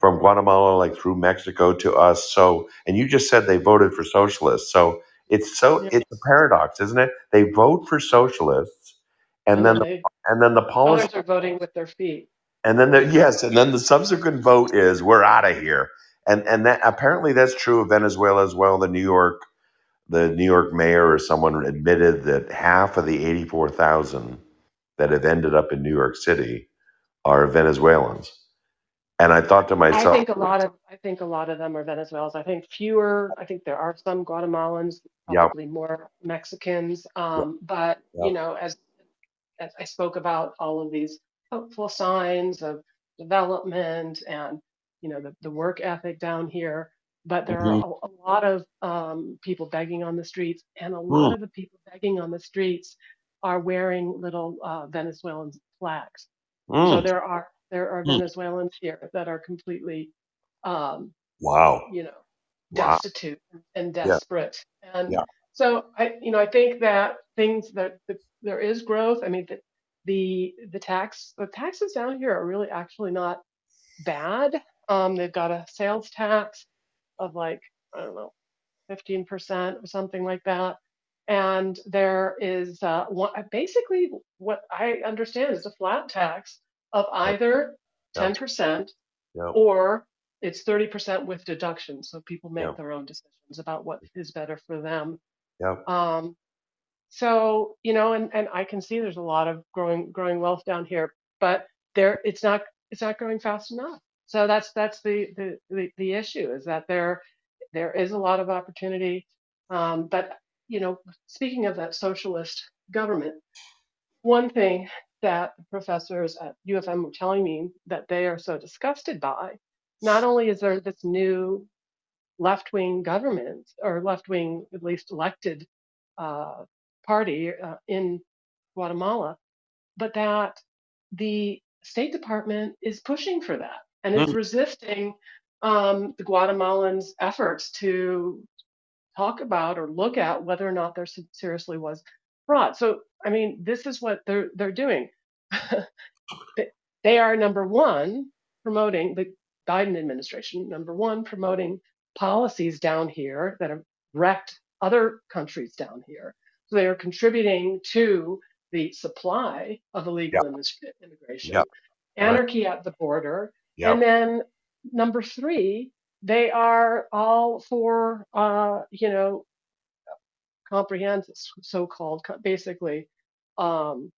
from Guatemala, like through Mexico to us. So, and you just said they voted for socialists. So it's so Yeah. it's a paradox, isn't it? They vote for socialists, and And then then the, they and then the policy, others are voting with their feet. And then the yes, and then the subsequent vote is we're out of here. And and that apparently that's true of Venezuela as well. The New York the New York mayor or someone admitted that half of the eighty four thousand that have ended up in New York City are Venezuelans. And I thought to myself I myself, think a lot of I think a lot of them are Venezuelans. I think fewer. I think there are some Guatemalans, yep, probably more Mexicans. Um, but you know, as as I spoke about all of these hopeful signs of development and you know the, the work ethic down here. But there are hmm a, a lot of um, people begging on the streets, and a lot of the people begging on the streets are wearing little uh, Venezuelan flags. So mm, there are there are mm. Venezuelans here that are completely, um, Wow. you know, Wow. destitute and Yeah. desperate. And Yeah. so I, you know, I think that things that, that there is growth. I mean, that the the tax the taxes down here are really actually not bad. Um, they've got a sales tax of like I don't know 15% or something like that. And there is uh, one, basically what I understand is a flat tax of either Yep. 10% Yep. or it's 30% with deductions. So people make their own decisions about what is better for them. Um, so, you know, and, and I can see there's a lot of growing growing wealth down here, but there it's not it's not growing fast enough. So that's that's the the the, the issue is that there there is a lot of opportunity. Um, but you know, speaking of that socialist government, one thing that professors at UFM were telling me that they are so disgusted by, not only is there this new left wing government or left wing, at least elected uh, party uh, in Guatemala, but that the State Department is pushing for that and is Mm. resisting um, the Guatemalans' efforts to talk about or look at whether or not there seriously was fraud. So, I mean, this is what they're they're doing. they are number one promoting the Biden administration. Number one promoting policies down here that have wrecked other countries down here. So they are contributing to the supply of illegal Yep. immigration, Yep. Right. anarchy at the border, and then number three, they are all for, uh, you know, comprehensive, so-called, basically, um,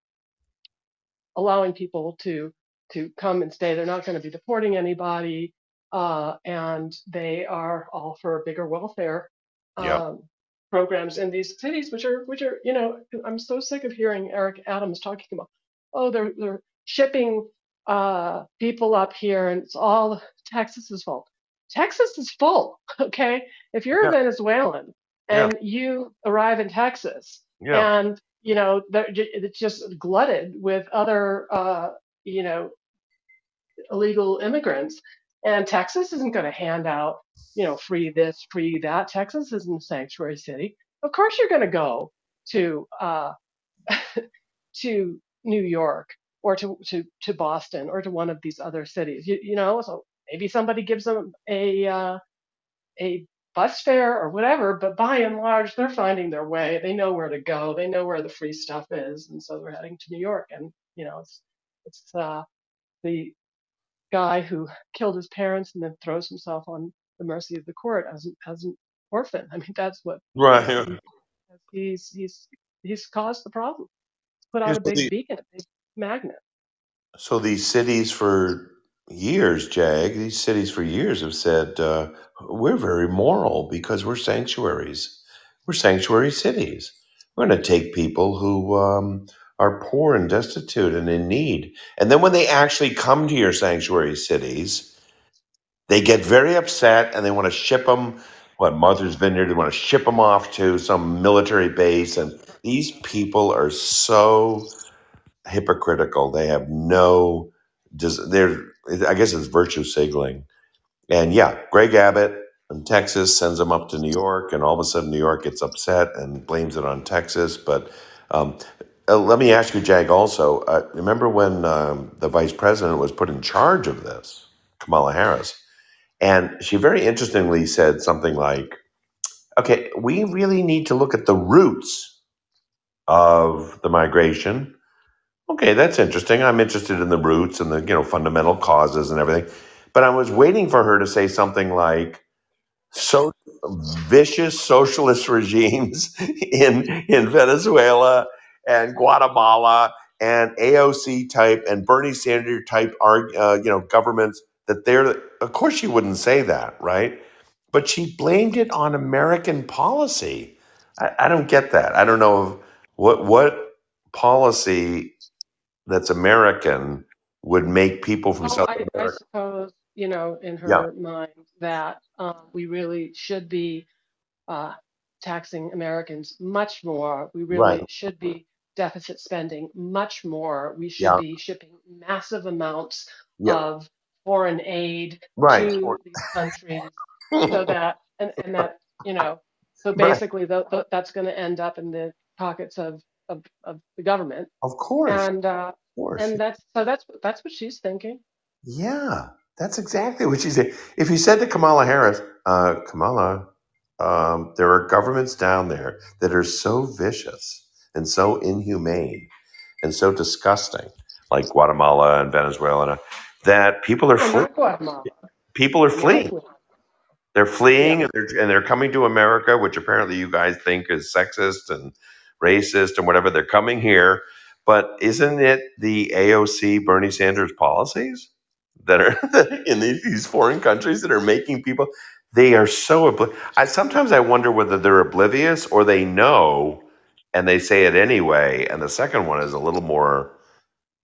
allowing people to to come and stay. They're not going to be deporting anybody, uh, and they are all for bigger welfare Yep. um, programs in these cities, which are which are you know I'm so sick of hearing Eric Adams talking about oh they're they're shipping uh, people up here and it's all Texas's fault. Texas is full, okay? If you're a Yeah. Venezuelan Yeah. and you arrive in Texas Yeah. and you know it's just glutted with other uh, you know illegal immigrants. And Texas isn't going to hand out, you know, free this, free that. Texas isn't a sanctuary city. Of course, you're going to go to uh, to New York or to, to to Boston or to one of these other cities. You, you know, so maybe somebody gives them a uh, a bus fare or whatever, but by and large, they're finding their way. They know where to go. They know where the free stuff is, and so they're heading to New York. And you know, it's it's uh, the guy who killed his parents and then throws himself on the mercy of the court as an, as an orphan. I mean, that's what Right. he's Yeah. he's he's he's caused the problem. Put Yeah, out a big the, beacon, a big magnet. so these cities for years, Jag, these cities for years have said uh, we're very moral because we're sanctuaries. We're sanctuary cities. We're going to take people who um, are poor and destitute and in need. And then when they actually come to your sanctuary cities, they get very upset and they want to ship them. What Martha's Vineyard? They want to ship them off to some military base, and these people are so hypocritical. They have no. They're. I guess it's virtue signaling. And yeah, Greg Abbott in Texas sends them up to New York, and all of a sudden New York gets upset and blames it on Texas. But um, uh, let me ask you, Jag. Also, uh, remember when um, the vice president was put in charge of this, Kamala Harris, and she very interestingly said something like, "Okay, we really need to look at the roots of the migration." Okay, that's interesting. I'm interested in the roots and the you know fundamental causes and everything. But I was waiting for her to say something like so vicious socialist regimes in in Venezuela and Guatemala and AOC type and Bernie Sanders type arg- uh, you know governments that they're of course she wouldn't say that right? But she blamed it on American policy. I, I don't get that. I don't know what what policy that's American would make people from Well, South I, I America suppose, you know, in yeah. her mind that um, we really should be uh, taxing Americans much more. We right. really should be deficit spending much more. We should yeah be shipping massive amounts yeah of foreign aid right to these countries so that, and, and that, you know, so right basically tho- tho- that's going to end up in the pockets of of, of the government. Of course, And uh, of course. and that's so that's that's what she's thinking. Yeah, that's exactly what she said. If you said to Kamala Harris, uh, Kamala, um, there are governments down there that are so vicious and so inhumane and so disgusting, like Guatemala and Venezuela, that people are fleeing. not Guatemala, People are not fleeing. Guatemala. They're fleeing Yeah, and they're, and they're coming to America, which apparently you guys think is sexist and racist and whatever. They're coming here. But isn't it the AOC Bernie Sanders policies that are in these, these foreign countries that are making people? They are so. Obli- I sometimes I wonder whether they're oblivious or they know and they say it anyway. And the second one is a little more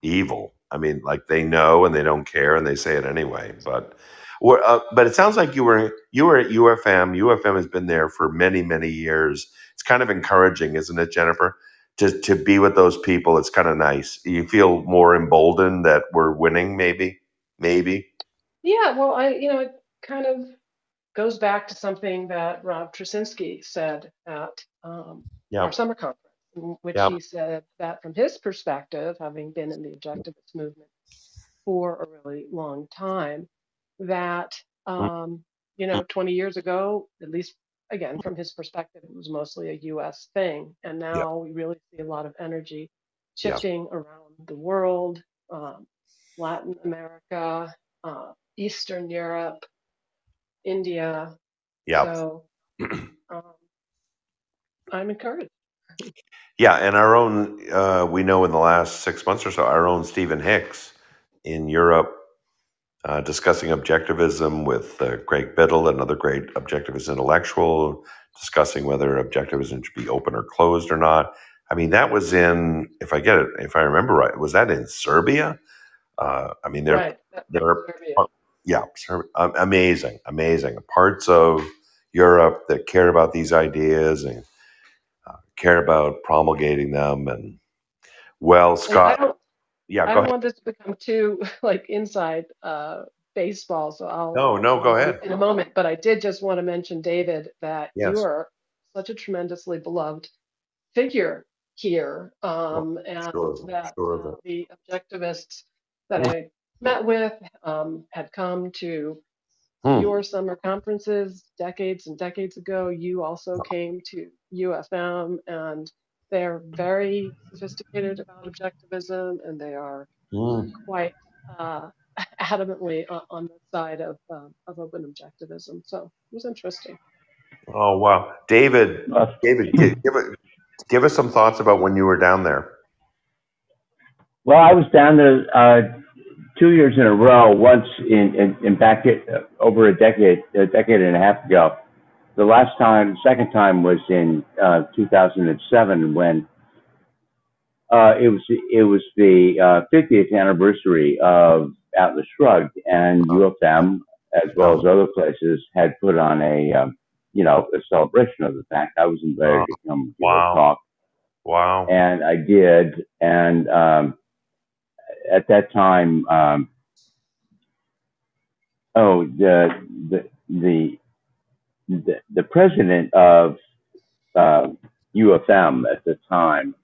evil. I mean, like they know and they don't care and they say it anyway. But uh, but it sounds like you were you were at UFM. UFM has been there for many many years. It's kind of encouraging, isn't it, Jennifer? To to be with those people, it's kind of nice. You feel more emboldened that we're winning. Maybe, maybe. yeah. Well, I you know it kind of goes back to something that Rob Tracinski said at um, Yeah, our summer conference, in which yeah, he said that from his perspective, having been in the objectivist movement for a really long time, that Mm, um, you know 20 years ago, at least again from his perspective, it was mostly a U.S. thing, and yeah, now we really see a lot of energy yeah, shifting around the world, um, Latin America, uh, Eastern Europe, India. yeah. So um, I'm encouraged. Yeah, and our own, uh, we know in the last six months or so, our own Stephen Hicks in Europe uh, discussing objectivism with uh, Greg Biddle, another great objectivist intellectual, discussing whether objectivism should be open or closed or not. I mean, that was in, if I get it, if I remember right, was that in Serbia? Uh, I mean, they're Right. They're Serbia. yeah, Ser- um, amazing, amazing parts of Europe that care about these ideas and care about promulgating them. And well, I Scott, yeah, I go don't ahead. want this to become too like inside uh, baseball, so I'll No, no, go ahead. in a moment. But I did just want to mention, David, that you are such a tremendously beloved figure here, um, and sure, that sure uh, the objectivists that I met with um, had come to Hmm. your summer conferences decades and decades ago. You also came to UFM, and they're very sophisticated about objectivism, and they are Hmm. quite uh, adamantly on, on the side of um, of open objectivism. So it was interesting. Oh wow, David, Uh, David, give, give give us some thoughts about when you were down there. well, I was down there uh, two years in a row. Once in in, in back it, uh, over a decade, a decade and a half ago. The last time, second time was in uh, 2007 when uh, it was it was the uh, 50th anniversary of Atlas Shrugged, and UFM, as well as other places, had put on a um, you know a celebration of the fact. I was invited to come wow, talk, wow. and I did. And um, at that time, um, oh the the the the, president of uh, UFM at the time.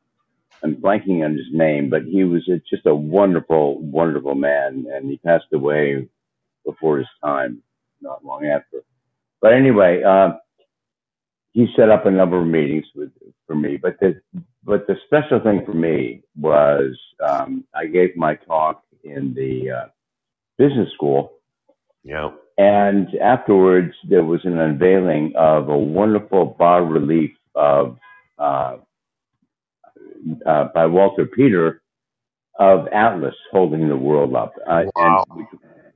I'm blanking on his name, but he was a, just a wonderful, wonderful man, and he passed away before his time, not long after. But anyway, uh, he set up a number of meetings with for me. But the but the special thing for me was um, I gave my talk in the uh, business school, Yeah. And afterwards there was an unveiling of a wonderful bas relief of uh, uh, by Walter Peter of Atlas holding the world up, uh, and Wow. we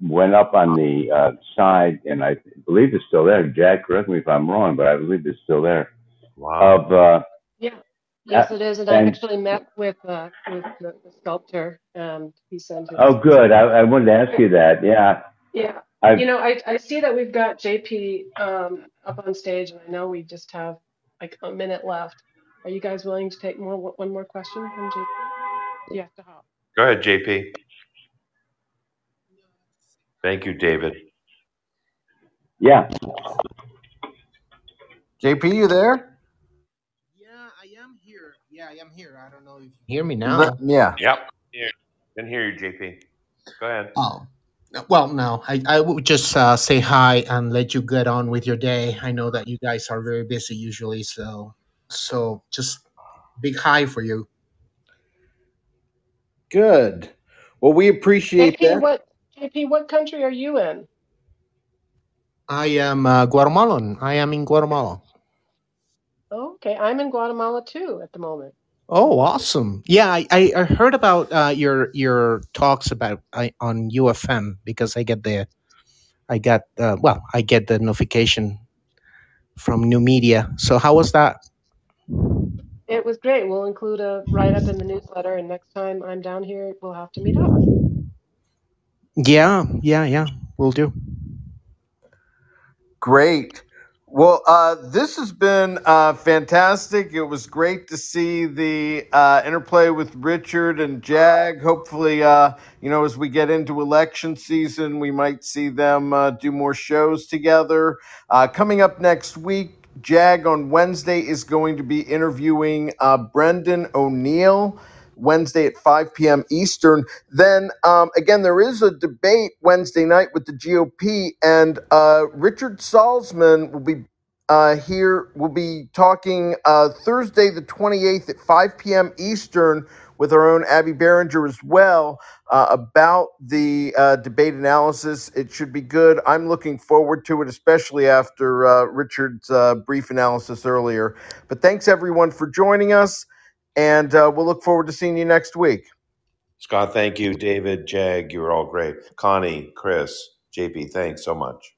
went up on the uh, side, and I believe it's still there. Jag, correct me if I'm wrong, but I believe it's still there. Wow. Of uh, Yeah. Yes, it is, and I actually met with uh, with the, the sculptor, and he sent his. oh, good. I, I wanted to ask you that. Yeah, Yeah, I you know, I I see that we've got JP um, up on stage, and I know we just have like a minute left. Are you guys willing to take more one more question from JP? You have to hop. Go ahead, JP. Thank you, David. yeah. JP, you there? Yeah, I am here. yeah, I'm here. I don't know if you can hear me now. yeah. Yep. Here. Can hear you, JP. Go ahead. Oh, well, no, I, I would just uh, say hi and let you get on with your day. I know that you guys are very busy usually, so so just big hi for you. Good. Well, we appreciate JP, that. what JP, what country are you in? I am uh, Guatemalan. I am in Guatemala. Oh, okay, I'm in Guatemala too at the moment. Oh, awesome! Yeah, I, I I heard about uh, your your talks about uh, on UFM because I get the I got uh, well I get the notification from new media. So how was that? It was great. We'll include a write up in the newsletter, and next time I'm down here, we'll have to meet up. Yeah, yeah, yeah. We'll do. Great. Well, uh, this has been uh, fantastic. It was great to see the uh, interplay with Richard and Jag. Hopefully, uh, you know, as we get into election season, we might see them uh, do more shows together. Uh, coming up next week, Jag on Wednesday is going to be interviewing uh, Brendan O'Neill. Wednesday at 5 p.m. Eastern. Then um, again, there is a debate Wednesday night with the GOP, and uh, Richard Salsman will be uh, here. We'll be talking uh, Thursday, the 28th at 5 p.m. Eastern with our own Abby Berenger as well uh, about the uh, debate analysis. It should be good. I'm looking forward to it, especially after uh, Richard's uh, brief analysis earlier. But thanks everyone for joining us and uh, we'll look forward to seeing you next week. Scott, thank you. David, Jag, you were all great. Connie, Chris, JP, thanks so much.